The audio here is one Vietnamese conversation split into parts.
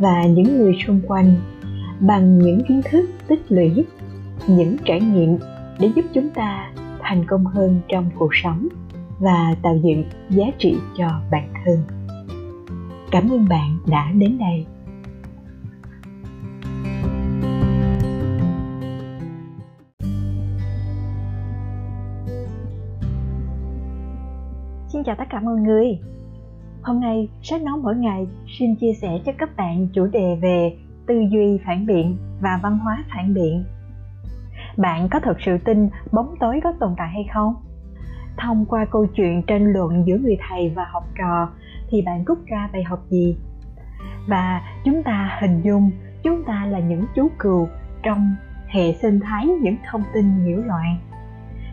và những người xung quanh bằng những kiến thức tích lũy, những trải nghiệm để giúp chúng ta thành công hơn trong cuộc sống và tạo dựng giá trị cho bản thân. Cảm ơn bạn đã đến đây. Xin chào tất cả mọi người. Hôm nay, sách nói mỗi ngày xin chia sẻ cho các bạn chủ đề về tư duy phản biện và văn hóa phản biện. Bạn có thật sự tin bóng tối có tồn tại hay không? Thông qua câu chuyện tranh luận giữa người thầy và học trò thì bạn rút ra bài học gì? Và chúng ta hình dung chúng ta là những chú cừu trong hệ sinh thái những thông tin nhiễu loạn.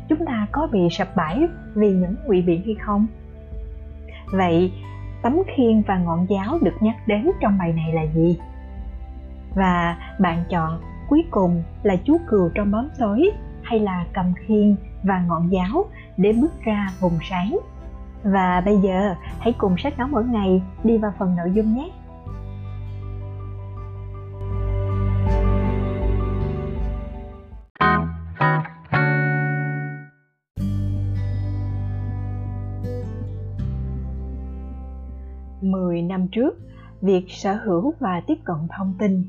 Chúng ta có bị sập bẫy vì những ngụy biện hay không? Vậy tấm khiên và ngọn giáo được nhắc đến trong bài này là gì? Và bạn chọn cuối cùng là chú cừu trong bóng tối hay là cầm khiên và ngọn giáo để bước ra vùng sáng? Và bây giờ, hãy cùng sách nói mỗi ngày đi vào phần nội dung nhé. Trước, việc sở hữu và tiếp cận thông tin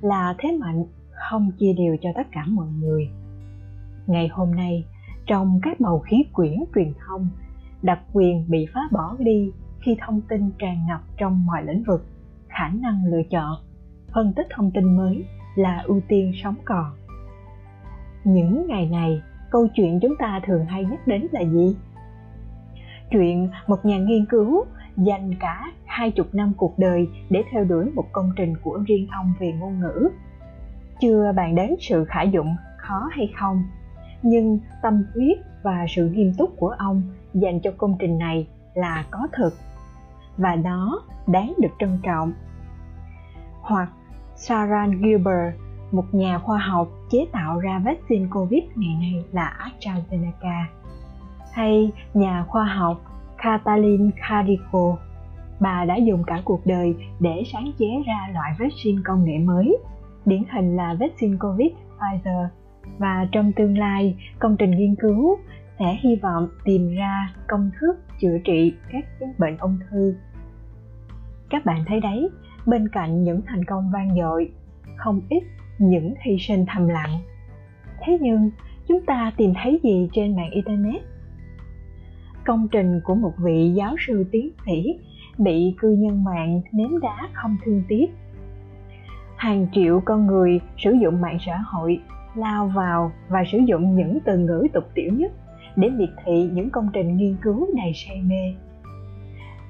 là thế mạnh không chia đều cho tất cả mọi người. Ngày hôm nay, trong các bầu khí quyển truyền thông, đặc quyền bị phá bỏ đi khi thông tin tràn ngập trong mọi lĩnh vực, khả năng lựa chọn, phân tích thông tin mới là ưu tiên sống còn. Những ngày này, câu chuyện chúng ta thường hay nhắc đến là gì? Chuyện một nhà nghiên cứu dành cả hai chục năm cuộc đời để theo đuổi một công trình của riêng ông về ngôn ngữ. Chưa bàn đến sự khả dụng khó hay không, nhưng tâm huyết và sự nghiêm túc của ông dành cho công trình này là có thực và nó đáng được trân trọng. Hoặc Sarah Gilbert, một nhà khoa học chế tạo ra vaccine COVID ngày nay là AstraZeneca, hay nhà khoa học Katalin Kariko. Bà đã dùng cả cuộc đời để sáng chế ra loại vaccine công nghệ mới, điển hình là vaccine COVID Pfizer và trong tương lai, công trình nghiên cứu sẽ hy vọng tìm ra công thức chữa trị các bệnh ung thư. Các bạn thấy đấy, bên cạnh những thành công vang dội, không ít những hy sinh thầm lặng. Thế nhưng, chúng ta tìm thấy gì trên mạng Internet? công trình của một vị giáo sư tiến sĩ bị cư dân mạng ném đá không thương tiếc. Hàng triệu con người sử dụng mạng xã hội, lao vào và sử dụng những từ ngữ tục tiểu nhất để miệt thị những công trình nghiên cứu đầy say mê.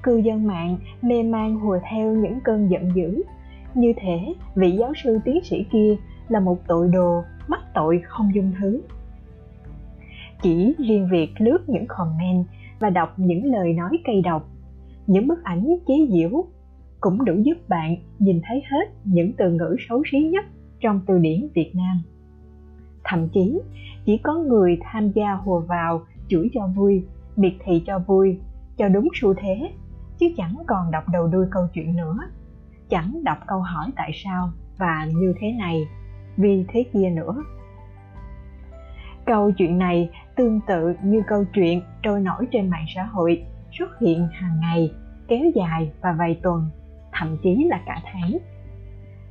Cư dân mạng mê man hùa theo những cơn giận dữ. Như thể vị giáo sư tiến sĩ kia là một tội đồ mắc tội không dung thứ. Chỉ riêng việc lướt những comment và đọc những lời nói cay độc những bức ảnh chế diễu cũng đủ giúp bạn nhìn thấy hết những từ ngữ xấu xí nhất trong từ điển Việt Nam. Thậm chí, chỉ có người tham gia hùa vào chửi cho vui, miệt thị cho vui, cho đúng xu thế, chứ chẳng còn đọc đầu đuôi câu chuyện nữa. Chẳng đọc câu hỏi tại sao và như thế này, vì thế kia nữa. Câu chuyện này tương tự như câu chuyện trôi nổi trên mạng xã hội xuất hiện hàng ngày kéo dài và vài tuần, thậm chí là cả tháng.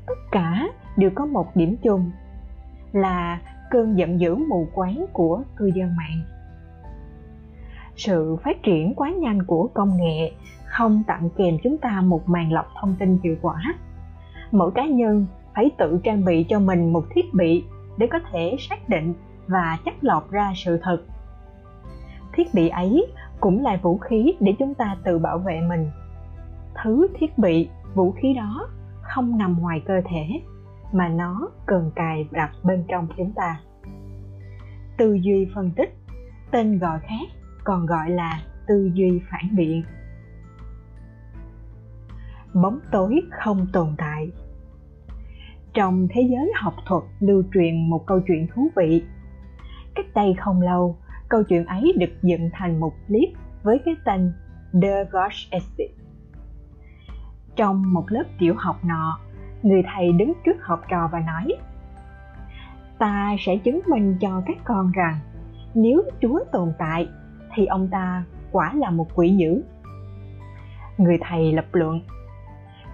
Tất cả đều có một điểm chung, là cơn giận dữ mù quáng của cư dân mạng. Sự phát triển quá nhanh của công nghệ không tặng kèm chúng ta một màn lọc thông tin hiệu quả. Mỗi cá nhân phải tự trang bị cho mình một thiết bị để có thể xác định và chắc lọc ra sự thật. Thiết bị ấy cũng là vũ khí để chúng ta tự bảo vệ mình. Thứ thiết bị, vũ khí đó không nằm ngoài cơ thể, mà nó cần cài đặt bên trong chúng ta. Tư duy phân tích, tên gọi khác còn gọi là tư duy phản biện. Bóng tối không tồn tại. Trong thế giới học thuật lưu truyền một câu chuyện thú vị, cách đây không lâu câu chuyện ấy được dựng thành một clip với cái tên The Gosh Exit trong một lớp tiểu học nọ, người thầy đứng trước học trò và nói, ta sẽ chứng minh cho các con rằng nếu chúa tồn tại thì ông ta quả là một quỷ dữ. Người thầy lập luận,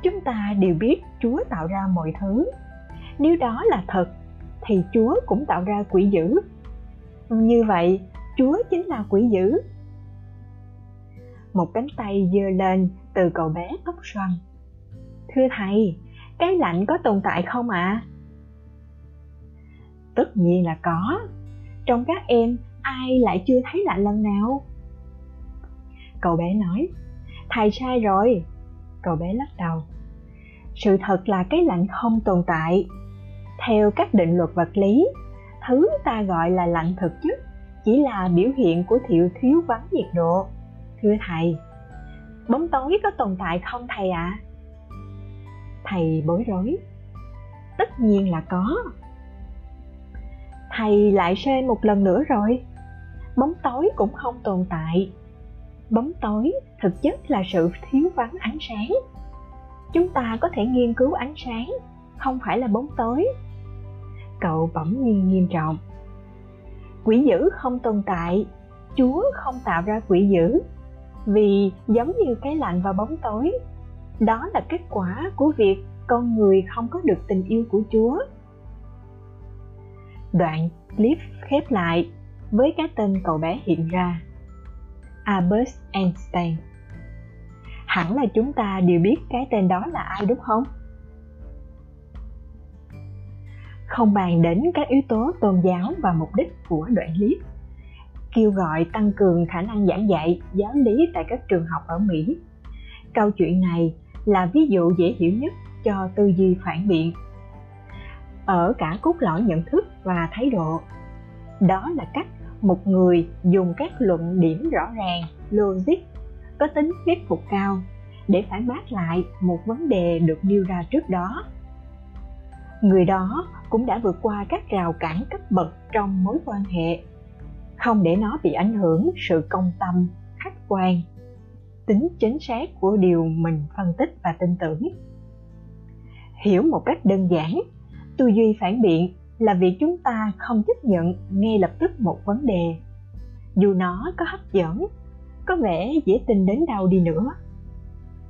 chúng ta đều biết chúa tạo ra mọi thứ. Nếu đó là thật thì chúa cũng tạo ra quỷ dữ. Như vậy chúa chính là quỷ dữ. Một cánh tay giơ lên từ cậu bé tóc xoăn. Thưa thầy, cái lạnh có tồn tại không ạ? À? tất nhiên là có. Trong các em, ai lại chưa thấy lạnh lần nào? Cậu bé nói, thầy sai rồi. Cậu bé lắc đầu, sự thật là cái lạnh không tồn tại. Theo các định luật vật lý, thứ ta gọi là lạnh thực chất chỉ là biểu hiện của thiệu thiếu vắng nhiệt độ. Thưa thầy, bóng tối có tồn tại không thầy ạ? À? thầy bối rối. Tất nhiên là có. Thầy lại sai một lần nữa rồi. Bóng tối cũng không tồn tại. Bóng tối thực chất là sự thiếu vắng ánh sáng. Chúng ta có thể nghiên cứu ánh sáng, không phải là bóng tối. Cậu bỗng nhiên nghiêm trọng quỷ dữ không tồn tại, chúa không tạo ra quỷ dữ. Vì giống như cái lạnh và bóng tối, đó là kết quả của việc con người không có được tình yêu của chúa. Đoạn clip khép lại với cái tên cậu bé hiện ra albert einstein. Hẳn là chúng ta đều biết cái tên đó là ai đúng không? Không bàn đến các yếu tố tôn giáo và mục đích của đoạn clip kêu gọi tăng cường khả năng giảng dạy, giáo lý tại các trường học ở mỹ. Câu chuyện này là ví dụ dễ hiểu nhất cho tư duy phản biện. Ở cả cốt lõi nhận thức và thái độ, đó là cách một người dùng các luận điểm rõ ràng, logic, có tính thuyết phục cao để phản bác lại một vấn đề được nêu ra trước đó người đó cũng đã vượt qua các rào cản cấp bậc trong mối quan hệ. Không để nó bị ảnh hưởng, sự công tâm, khách quan, tính chính xác của điều mình phân tích và tin tưởng. Hiểu một cách đơn giản, tư duy phản biện là việc chúng ta không chấp nhận ngay lập tức một vấn đề. Dù nó có hấp dẫn, có vẻ dễ tin đến đâu đi nữa.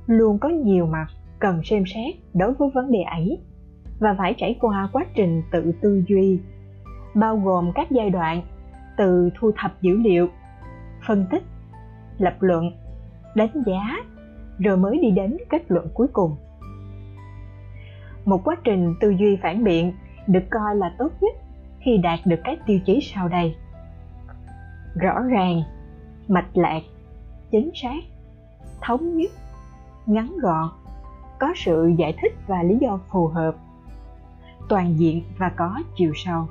Luôn có nhiều mặt cần xem xét đối với vấn đề ấy và phải trải qua quá trình tự tư duy, bao gồm các giai đoạn từ thu thập dữ liệu, phân tích, lập luận, đánh giá, rồi mới đi đến kết luận cuối cùng. Một quá trình tư duy phản biện được coi là tốt nhất khi đạt được các tiêu chí sau đây. Rõ ràng, mạch lạc, chính xác, thống nhất, ngắn gọn, có sự giải thích và lý do phù hợp toàn diện và có chiều sâu.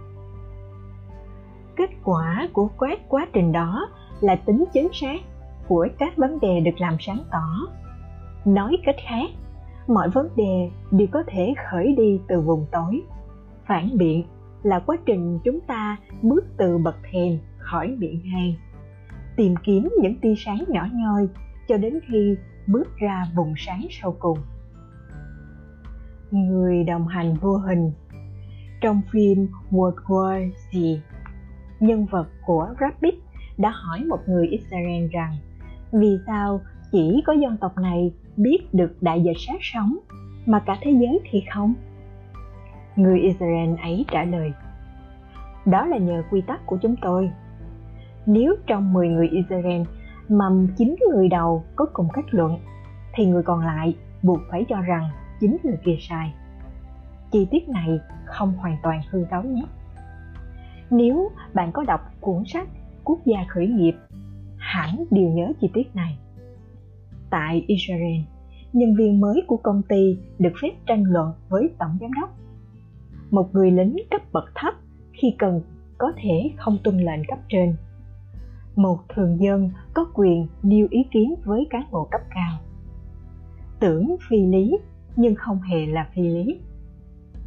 Kết quả của quét quá trình đó là tính chính xác của các vấn đề được làm sáng tỏ. Nói cách khác, mọi vấn đề đều có thể khởi đi từ vùng tối. Phản biện là quá trình chúng ta bước từ bậc thềm khỏi miệng hang, tìm kiếm những tia sáng nhỏ nhoi cho đến khi bước ra vùng sáng sau cùng. Người đồng hành vô hình trong phim World War Z. Nhân vật của Rabbit đã hỏi một người Israel rằng, vì sao chỉ có dân tộc này biết được đại dịch sát sống, mà cả thế giới thì không? Người Israel ấy trả lời, đó là nhờ quy tắc của chúng tôi. Nếu trong 10 người Israel mà 9 người đầu có cùng kết luận, thì người còn lại buộc phải cho rằng chính người kia sai chi tiết này không hoàn toàn hư cấu nhé. Nếu bạn có đọc cuốn sách quốc gia khởi nghiệp, hẳn đều nhớ chi tiết này. Tại israel, nhân viên mới của công ty được phép tranh luận với tổng giám đốc. Một người lính cấp bậc thấp khi cần có thể không tuân lệnh cấp trên. Một thường dân có quyền nêu ý kiến với cán bộ cấp cao. Tưởng phi lý nhưng không hề là phi lý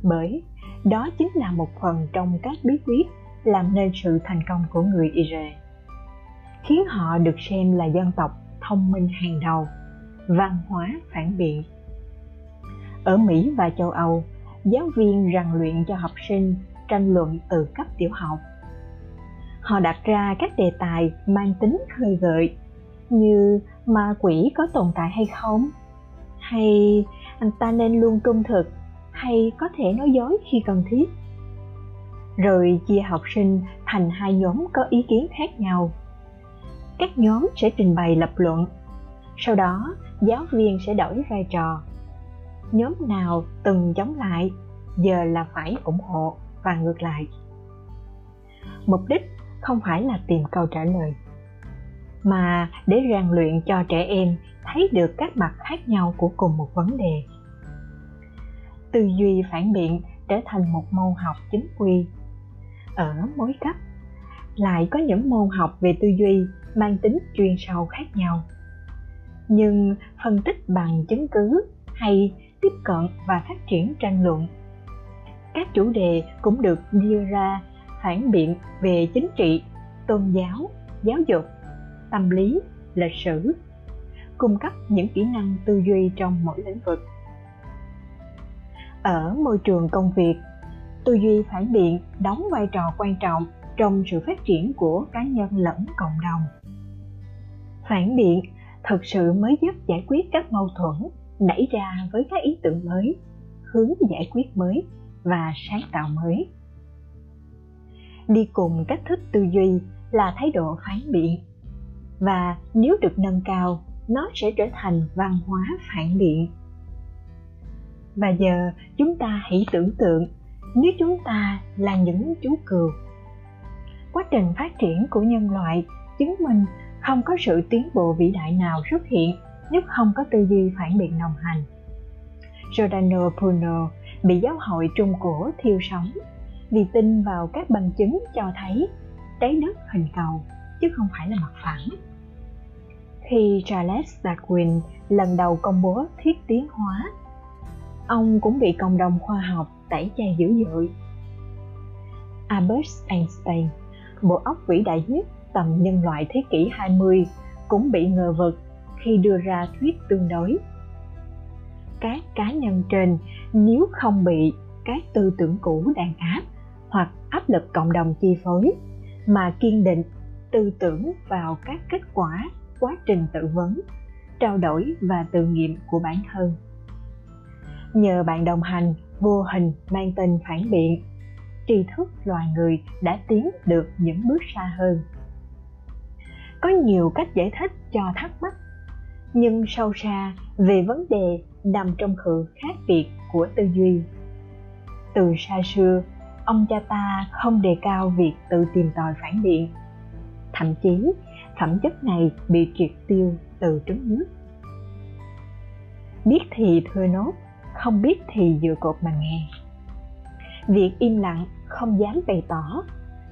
bởi đó chính là một phần trong các bí quyết làm nên sự thành công của người Israel. Khiến họ được xem là dân tộc thông minh hàng đầu, văn hóa phản biện. Ở mỹ và châu âu, giáo viên rèn luyện cho học sinh tranh luận từ cấp tiểu học. Họ đặt ra các đề tài mang tính khơi gợi, như ma quỷ có tồn tại hay không? hay anh ta nên luôn trung thực hay có thể nói dối khi cần thiết. Rồi chia học sinh thành hai nhóm có ý kiến khác nhau. Các nhóm sẽ trình bày lập luận, sau đó giáo viên sẽ đổi vai trò. Nhóm nào từng chống lại, giờ là phải ủng hộ và ngược lại. Mục đích không phải là tìm câu trả lời, mà để rèn luyện cho trẻ em thấy được các mặt khác nhau của cùng một vấn đề tư duy phản biện trở thành một môn học chính quy. Ở mỗi cấp, lại có những môn học về tư duy mang tính chuyên sâu khác nhau. Nhưng phân tích bằng chứng cứ hay tiếp cận và phát triển tranh luận, các chủ đề cũng được đưa ra phản biện về chính trị, tôn giáo giáo dục, tâm lý, lịch sử, cung cấp những kỹ năng tư duy trong mỗi lĩnh vực ở môi trường công việc. Tư duy phản biện đóng vai trò quan trọng trong sự phát triển của cá nhân lẫn cộng đồng. Phản biện thực sự mới giúp giải quyết các mâu thuẫn, nảy ra với các ý tưởng mới, hướng giải quyết mới và sáng tạo mới. Đi cùng cách thức tư duy là thái độ phản biện. Và nếu được nâng cao, nó sẽ trở thành văn hóa phản biện và giờ chúng ta hãy tưởng tượng nếu chúng ta là những chú cừu quá trình phát triển của nhân loại chứng minh không có sự tiến bộ vĩ đại nào xuất hiện nếu không có tư duy phản biện đồng hành Giordano Bruno bị giáo hội Trung Cổ thiêu sống vì tin vào các bằng chứng cho thấy trái đất hình cầu chứ không phải là mặt phẳng. Khi Charles Darwin lần đầu công bố thuyết tiến hóa, ông cũng bị cộng đồng khoa học tẩy chay dữ dội. Albert Einstein, bộ óc vĩ đại nhất tầm nhân loại thế kỷ 20 cũng bị ngờ vực khi đưa ra thuyết tương đối. Các cá nhân trên nếu không bị các tư tưởng cũ đàn áp hoặc áp lực cộng đồng chi phối mà kiên định tư tưởng vào các kết quả quá trình tự vấn trao đổi và tự nghiệm của bản thân nhờ bạn đồng hành, vô hình mang tên phản biện. Tri thức loài người đã tiến được những bước xa hơn. Có nhiều cách giải thích cho thắc mắc, nhưng sâu xa về vấn đề nằm trong sự khác biệt của tư duy. Từ xa xưa, ông cha ta không đề cao việc tự tìm tòi phản biện. Thậm chí, phẩm chất này bị triệt tiêu từ trứng nước. Biết thì thưa nốt không biết thì dựa cột mà nghe. Việc im lặng không dám bày tỏ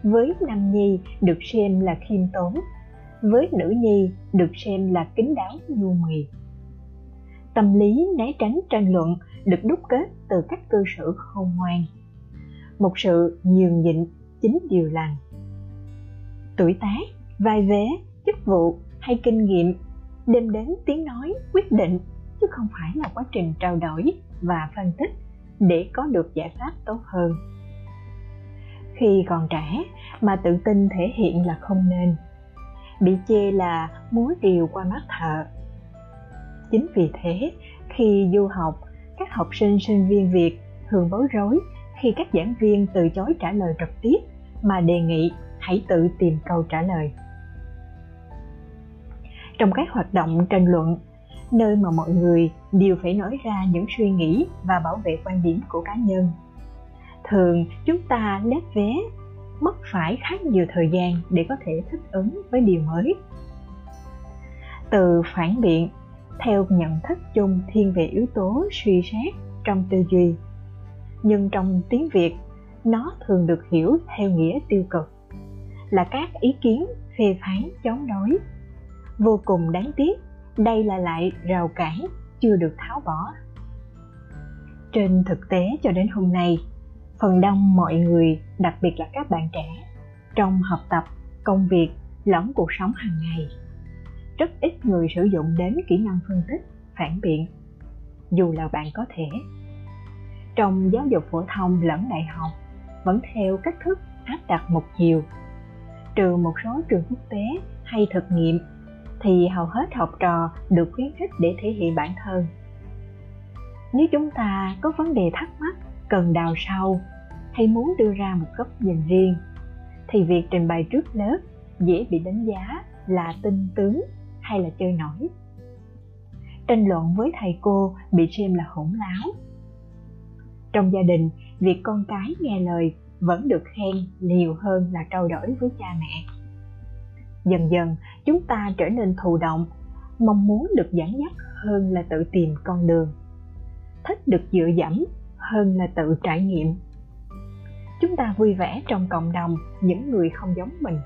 với nam nhi được xem là khiêm tốn, với nữ nhi được xem là kính đáo, nhu mì. Tâm lý né tránh tranh luận được đúc kết từ các cơ sở khôn ngoan. Một sự nhường nhịn chính điều lành. Tuổi tác, vai vế, chức vụ hay kinh nghiệm đem đến tiếng nói quyết định chứ không phải là quá trình trao đổi và phân tích để có được giải pháp tốt hơn. Khi còn trẻ mà tự tin thể hiện là không nên. Bị chê là múa điều qua mắt thợ. Chính vì thế, khi du học, các học sinh sinh viên việt thường bối rối khi các giảng viên từ chối trả lời trực tiếp mà đề nghị hãy tự tìm câu trả lời. Trong các hoạt động tranh luận nơi mà mọi người đều phải nói ra những suy nghĩ và bảo vệ quan điểm của cá nhân. Thường, chúng ta lép vé, mất phải khá nhiều thời gian để có thể thích ứng với điều mới. Từ phản biện, theo nhận thức chung thiên về yếu tố suy xét trong tư duy. Nhưng trong tiếng việt, nó thường được hiểu theo nghĩa tiêu cực, là các ý kiến phê phán chống đối, vô cùng đáng tiếc đây là lại rào cản chưa được tháo bỏ. Trên thực tế cho đến hôm nay, phần đông mọi người, đặc biệt là các bạn trẻ, trong học tập, công việc, lẫn cuộc sống hàng ngày, rất ít người sử dụng đến kỹ năng phân tích, phản biện. Dù là bạn có thể, trong giáo dục phổ thông lẫn đại học, vẫn theo cách thức áp đặt một chiều trừ một số trường quốc tế hay thực nghiệm thì hầu hết học trò được khuyến khích để thể hiện bản thân. Nếu chúng ta có vấn đề thắc mắc, cần đào sâu, hay muốn đưa ra một góc nhìn riêng, thì việc trình bày trước lớp dễ bị đánh giá là tinh tướng hay là chơi nổi. Tranh luận với thầy cô bị xem là hỗn láo. Trong gia đình, việc con cái nghe lời vẫn được khen nhiều hơn là trao đổi với cha mẹ dần dần, chúng ta trở nên thụ động, mong muốn được dẫn dắt hơn là tự tìm con đường. Thích được dựa dẫm hơn là tự trải nghiệm. Chúng ta vui vẻ trong cộng đồng, những người không giống mình.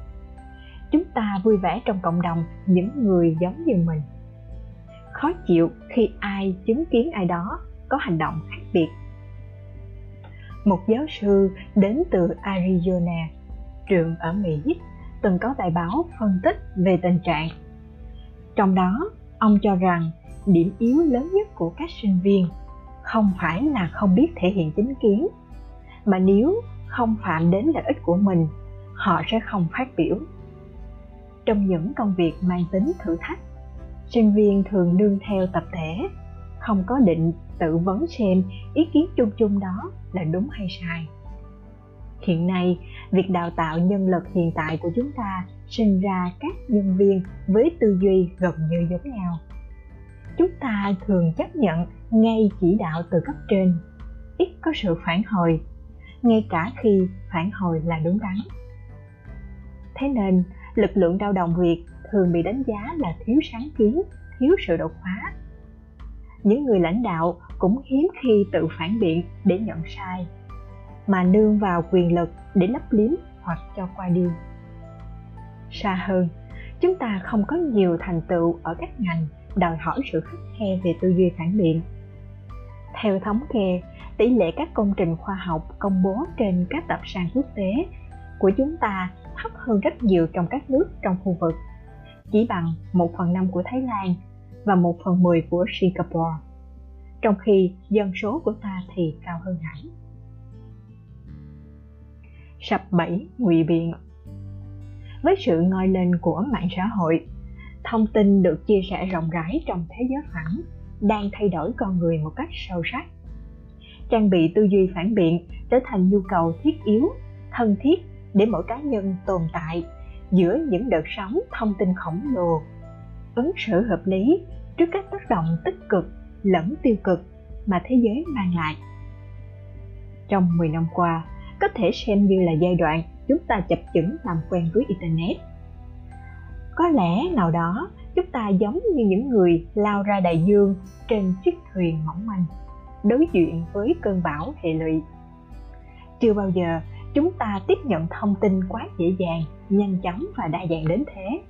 Chúng ta vui vẻ trong cộng đồng, những người giống như mình. Khó chịu khi ai chứng kiến ai đó có hành động khác biệt. Một giáo sư đến từ arizona, trường ở mỹ từng có bài báo phân tích về tình trạng. Trong đó, ông cho rằng điểm yếu lớn nhất của các sinh viên không phải là không biết thể hiện chính kiến, mà nếu không phạm đến lợi ích của mình, họ sẽ không phát biểu. Trong những công việc mang tính thử thách, sinh viên thường nương theo tập thể, không có định tự vấn xem ý kiến chung chung đó là đúng hay sai hiện nay, việc đào tạo nhân lực hiện tại của chúng ta sinh ra các nhân viên với tư duy gần như giống nhau. Chúng ta thường chấp nhận ngay chỉ đạo từ cấp trên, ít có sự phản hồi, ngay cả khi phản hồi là đúng đắn. Thế nên, lực lượng lao động việt thường bị đánh giá là thiếu sáng kiến, thiếu sự đột phá. Những người lãnh đạo cũng hiếm khi tự phản biện để nhận sai mà nương vào quyền lực để lấp liếm hoặc cho qua đi. Xa hơn, chúng ta không có nhiều thành tựu ở các ngành đòi hỏi sự khắc khe về tư duy phản biện. Theo thống kê, tỷ lệ các công trình khoa học công bố trên các tập sàn quốc tế của chúng ta thấp hơn rất nhiều trong các nước trong khu vực, chỉ bằng 1 phần 5 của Thái Lan và 1 phần 10 của Singapore, trong khi dân số của ta thì cao hơn hẳn sập bẫy ngụy biện. Với sự ngoi lên của mạng xã hội, thông tin được chia sẻ rộng rãi trong thế giới phẳng đang thay đổi con người một cách sâu sắc. Trang bị tư duy phản biện trở thành nhu cầu thiết yếu, thân thiết để mỗi cá nhân tồn tại giữa những đợt sóng thông tin khổng lồ. Ứng xử hợp lý trước các tác động tích cực lẫn tiêu cực mà thế giới mang lại. Trong 10 năm qua có thể xem như là giai đoạn chúng ta chập chững làm quen với internet. Có lẽ nào đó, chúng ta giống như những người lao ra đại dương trên chiếc thuyền mỏng manh, đối diện với cơn bão hệ lụy. Chưa bao giờ chúng ta tiếp nhận thông tin quá dễ dàng, nhanh chóng và đa dạng đến thế.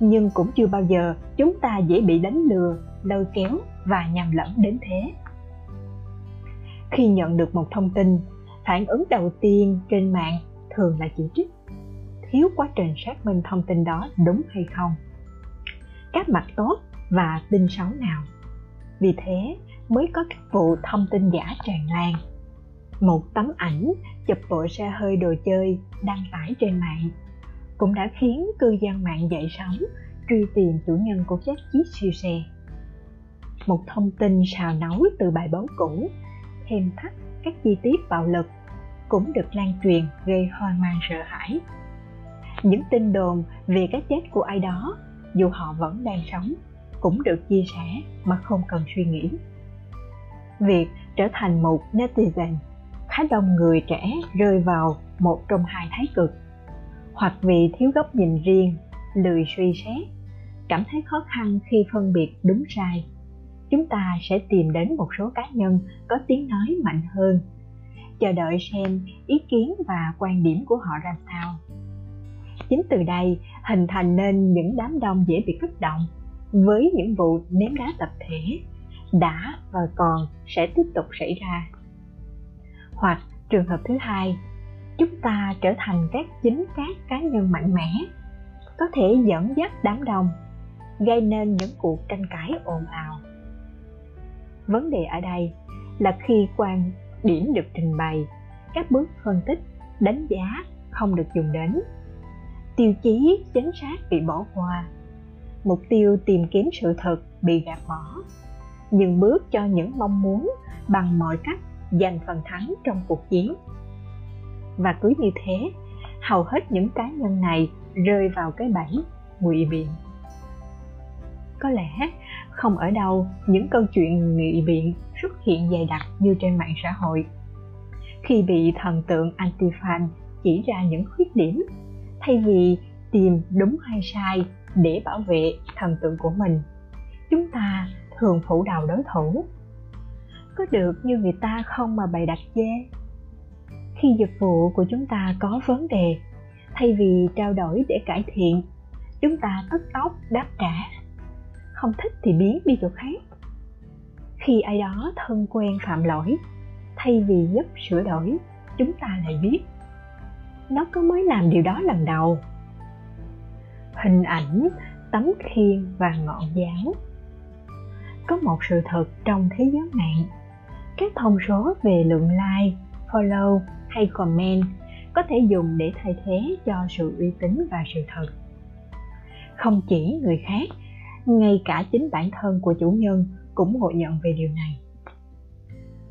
Nhưng cũng chưa bao giờ chúng ta dễ bị đánh lừa, lôi kéo và nhầm lẫn đến thế. Khi nhận được một thông tin phản ứng đầu tiên trên mạng thường là chỉ trích. Thiếu quá trình xác minh thông tin đó đúng hay không? Các mặt tốt và tin xấu nào? Vì thế mới có các vụ thông tin giả tràn lan. Một tấm ảnh chụp bộ xe hơi đồ chơi đăng tải trên mạng cũng đã khiến cư dân mạng dậy sóng, truy tìm chủ nhân của chiếc chiếc siêu xe. Một thông tin xào nấu từ bài báo cũ, thêm thắt các chi tiết bạo lực cũng được lan truyền gây hoang mang sợ hãi. Những tin đồn về cái chết của ai đó, dù họ vẫn đang sống, cũng được chia sẻ mà không cần suy nghĩ. Việc trở thành một netizen, khá đông người trẻ rơi vào một trong hai thái cực. Hoặc vì thiếu góc nhìn riêng, lười suy xét, cảm thấy khó khăn khi phân biệt đúng sai, chúng ta sẽ tìm đến một số cá nhân có tiếng nói mạnh hơn chờ đợi xem ý kiến và quan điểm của họ ra sao. Chính từ đây, hình thành nên những đám đông dễ bị kích động. Với những vụ ném đá tập thể, đã và còn sẽ tiếp tục xảy ra. Hoặc trường hợp thứ hai, chúng ta trở thành các chính các cá nhân mạnh mẽ, có thể dẫn dắt đám đông, gây nên những cuộc tranh cãi ồn ào. Vấn đề ở đây là khi quan điểm được trình bày, các bước phân tích, đánh giá không được dùng đến. Tiêu chí chính xác bị bỏ qua. Mục tiêu tìm kiếm sự thật bị gạt bỏ. Dừng bước cho những mong muốn bằng mọi cách giành phần thắng trong cuộc chiến. Và cứ như thế, hầu hết những cá nhân này rơi vào cái bẫy ngụy biện. Có lẽ không ở đâu những câu chuyện ngụy biện xuất hiện dày đặc như trên mạng xã hội. Khi bị thần tượng anti-fan chỉ ra những khuyết điểm, thay vì tìm đúng hay sai để bảo vệ thần tượng của mình, chúng ta thường phủ đầu đối thủ. Có được như người ta không mà bày đặt chê? Khi dịch vụ của chúng ta có vấn đề, thay vì trao đổi để cải thiện, chúng ta tức tốc đáp trả. Không thích thì biến đi chỗ khác khi ai đó thân quen phạm lỗi, thay vì giúp sửa đổi, chúng ta lại biết nó có mới làm điều đó lần đầu. Hình ảnh, tấm khiên và ngọn giáo có một sự thật trong thế giới mạng. Các thông số về lượng like, follow hay comment có thể dùng để thay thế cho sự uy tín và sự thật. Không chỉ người khác, ngay cả chính bản thân của chủ nhân cũng ngộ nhận về điều này.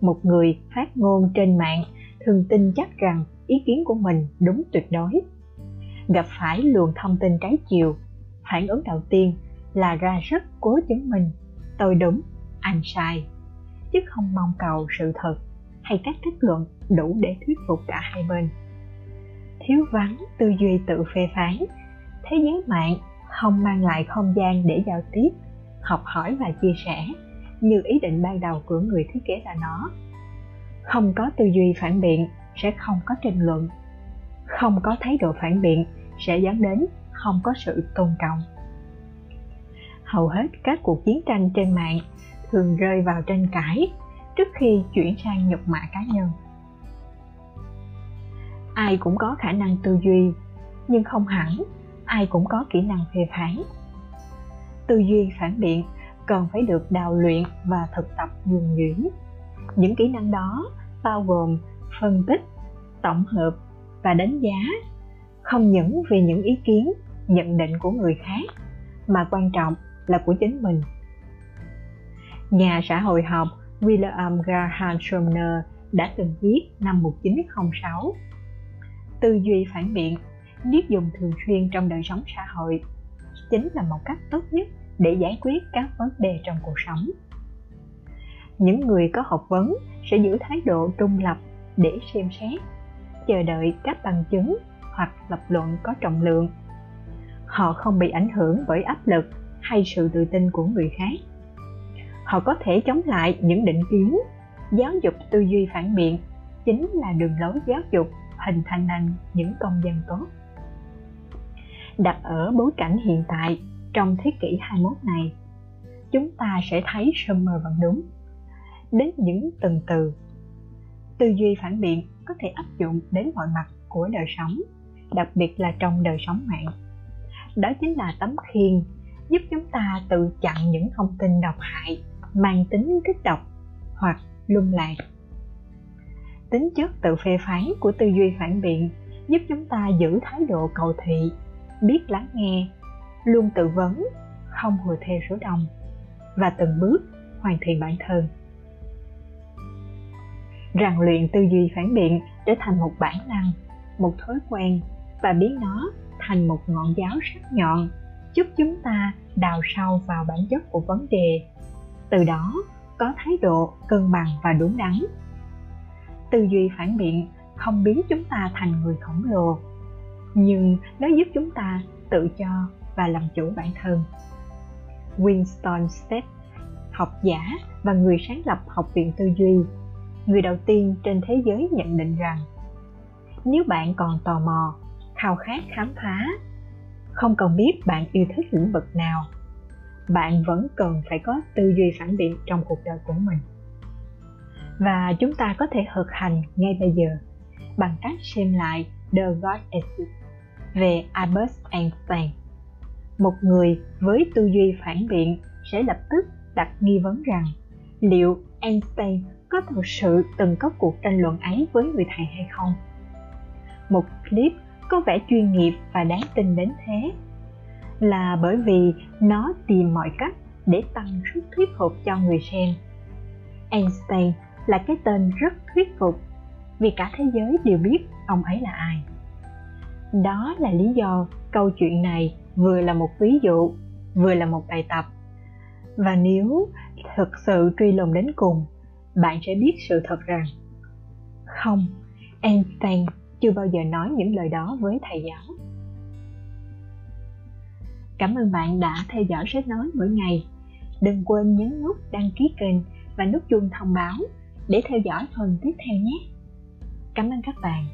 Một người phát ngôn trên mạng thường tin chắc rằng ý kiến của mình đúng tuyệt đối. Gặp phải luồng thông tin trái chiều, phản ứng đầu tiên là ra sức cố chứng minh tôi đúng, anh sai, chứ không mong cầu sự thật hay các kết luận đủ để thuyết phục cả hai bên. Thiếu vắng tư duy tự phê phán, thế giới mạng không mang lại không gian để giao tiếp, học hỏi và chia sẻ như ý định ban đầu của người thiết kế là nó. Không có tư duy phản biện sẽ không có tranh luận. Không có thái độ phản biện sẽ dẫn đến không có sự tôn trọng. Hầu hết các cuộc chiến tranh trên mạng thường rơi vào tranh cãi trước khi chuyển sang nhục mạ cá nhân. Ai cũng có khả năng tư duy, nhưng không hẳn ai cũng có kỹ năng phê phán. Tư duy phản biện cần phải được đào luyện và thực tập nhuần nhuyễn. Những kỹ năng đó bao gồm phân tích, tổng hợp và đánh giá, không những về những ý kiến, nhận định của người khác, mà quan trọng là của chính mình. Nhà xã hội học William Graham Sumner đã từng viết năm 1906 tư duy phản biện biết dùng thường xuyên trong đời sống xã hội, chính là một cách tốt nhất để giải quyết các vấn đề trong cuộc sống. Những người có học vấn sẽ giữ thái độ trung lập để xem xét, chờ đợi các bằng chứng hoặc lập luận có trọng lượng. Họ không bị ảnh hưởng bởi áp lực hay sự tự tin của người khác. Họ có thể chống lại những định kiến, giáo dục tư duy phản biện, chính là đường lối giáo dục hình thành nên những công dân tốt. Đặt ở bối cảnh hiện tại trong thế kỷ 21 này, chúng ta sẽ thấy Summer vẫn đúng, đến những từng từ. Tư duy phản biện có thể áp dụng đến mọi mặt của đời sống, đặc biệt là trong đời sống mạng. Đó chính là tấm khiên giúp chúng ta tự chặn những thông tin độc hại, mang tính kích động hoặc lung lạc. Tính chất tự phê phán của tư duy phản biện giúp chúng ta giữ thái độ cầu thị, biết lắng nghe luôn tự vấn, không hùa theo số đông, và từng bước hoàn thiện bản thân. Rèn luyện tư duy phản biện trở thành một bản năng, một thói quen, và biến nó thành một ngọn giáo sắc nhọn, giúp chúng ta đào sâu vào bản chất của vấn đề, từ đó có thái độ cân bằng và đúng đắn. Tư duy phản biện không biến chúng ta thành người khổng lồ, nhưng nó giúp chúng ta tự cho và làm chủ bản thân Winston Stett, học giả và người sáng lập Học viện Tư duy, người đầu tiên trên thế giới nhận định rằng nếu bạn còn tò mò, khao khát khám phá, không cần biết bạn yêu thích lĩnh vực nào, bạn vẫn cần phải có tư duy phản biện trong cuộc đời của mình. Và chúng ta có thể thực hành ngay bây giờ bằng cách xem lại The God Exists về Albert Einstein. Một người với tư duy phản biện sẽ lập tức đặt nghi vấn rằng liệu Einstein có thực sự từng có cuộc tranh luận ấy với người thầy hay không? Một clip có vẻ chuyên nghiệp và đáng tin đến thế là bởi vì nó tìm mọi cách để tăng sức thuyết phục cho người xem. Einstein là cái tên rất thuyết phục, vì cả thế giới đều biết ông ấy là ai. Đó là lý do câu chuyện này vừa là một ví dụ, vừa là một bài tập. Và nếu thực sự truy lùng đến cùng, bạn sẽ biết sự thật rằng không, Einstein chưa bao giờ nói những lời đó với thầy giáo. Cảm ơn bạn đã theo dõi sách nói mỗi ngày. Đừng quên nhấn nút đăng ký kênh và nút chuông thông báo để theo dõi phần tiếp theo nhé. Cảm ơn các bạn.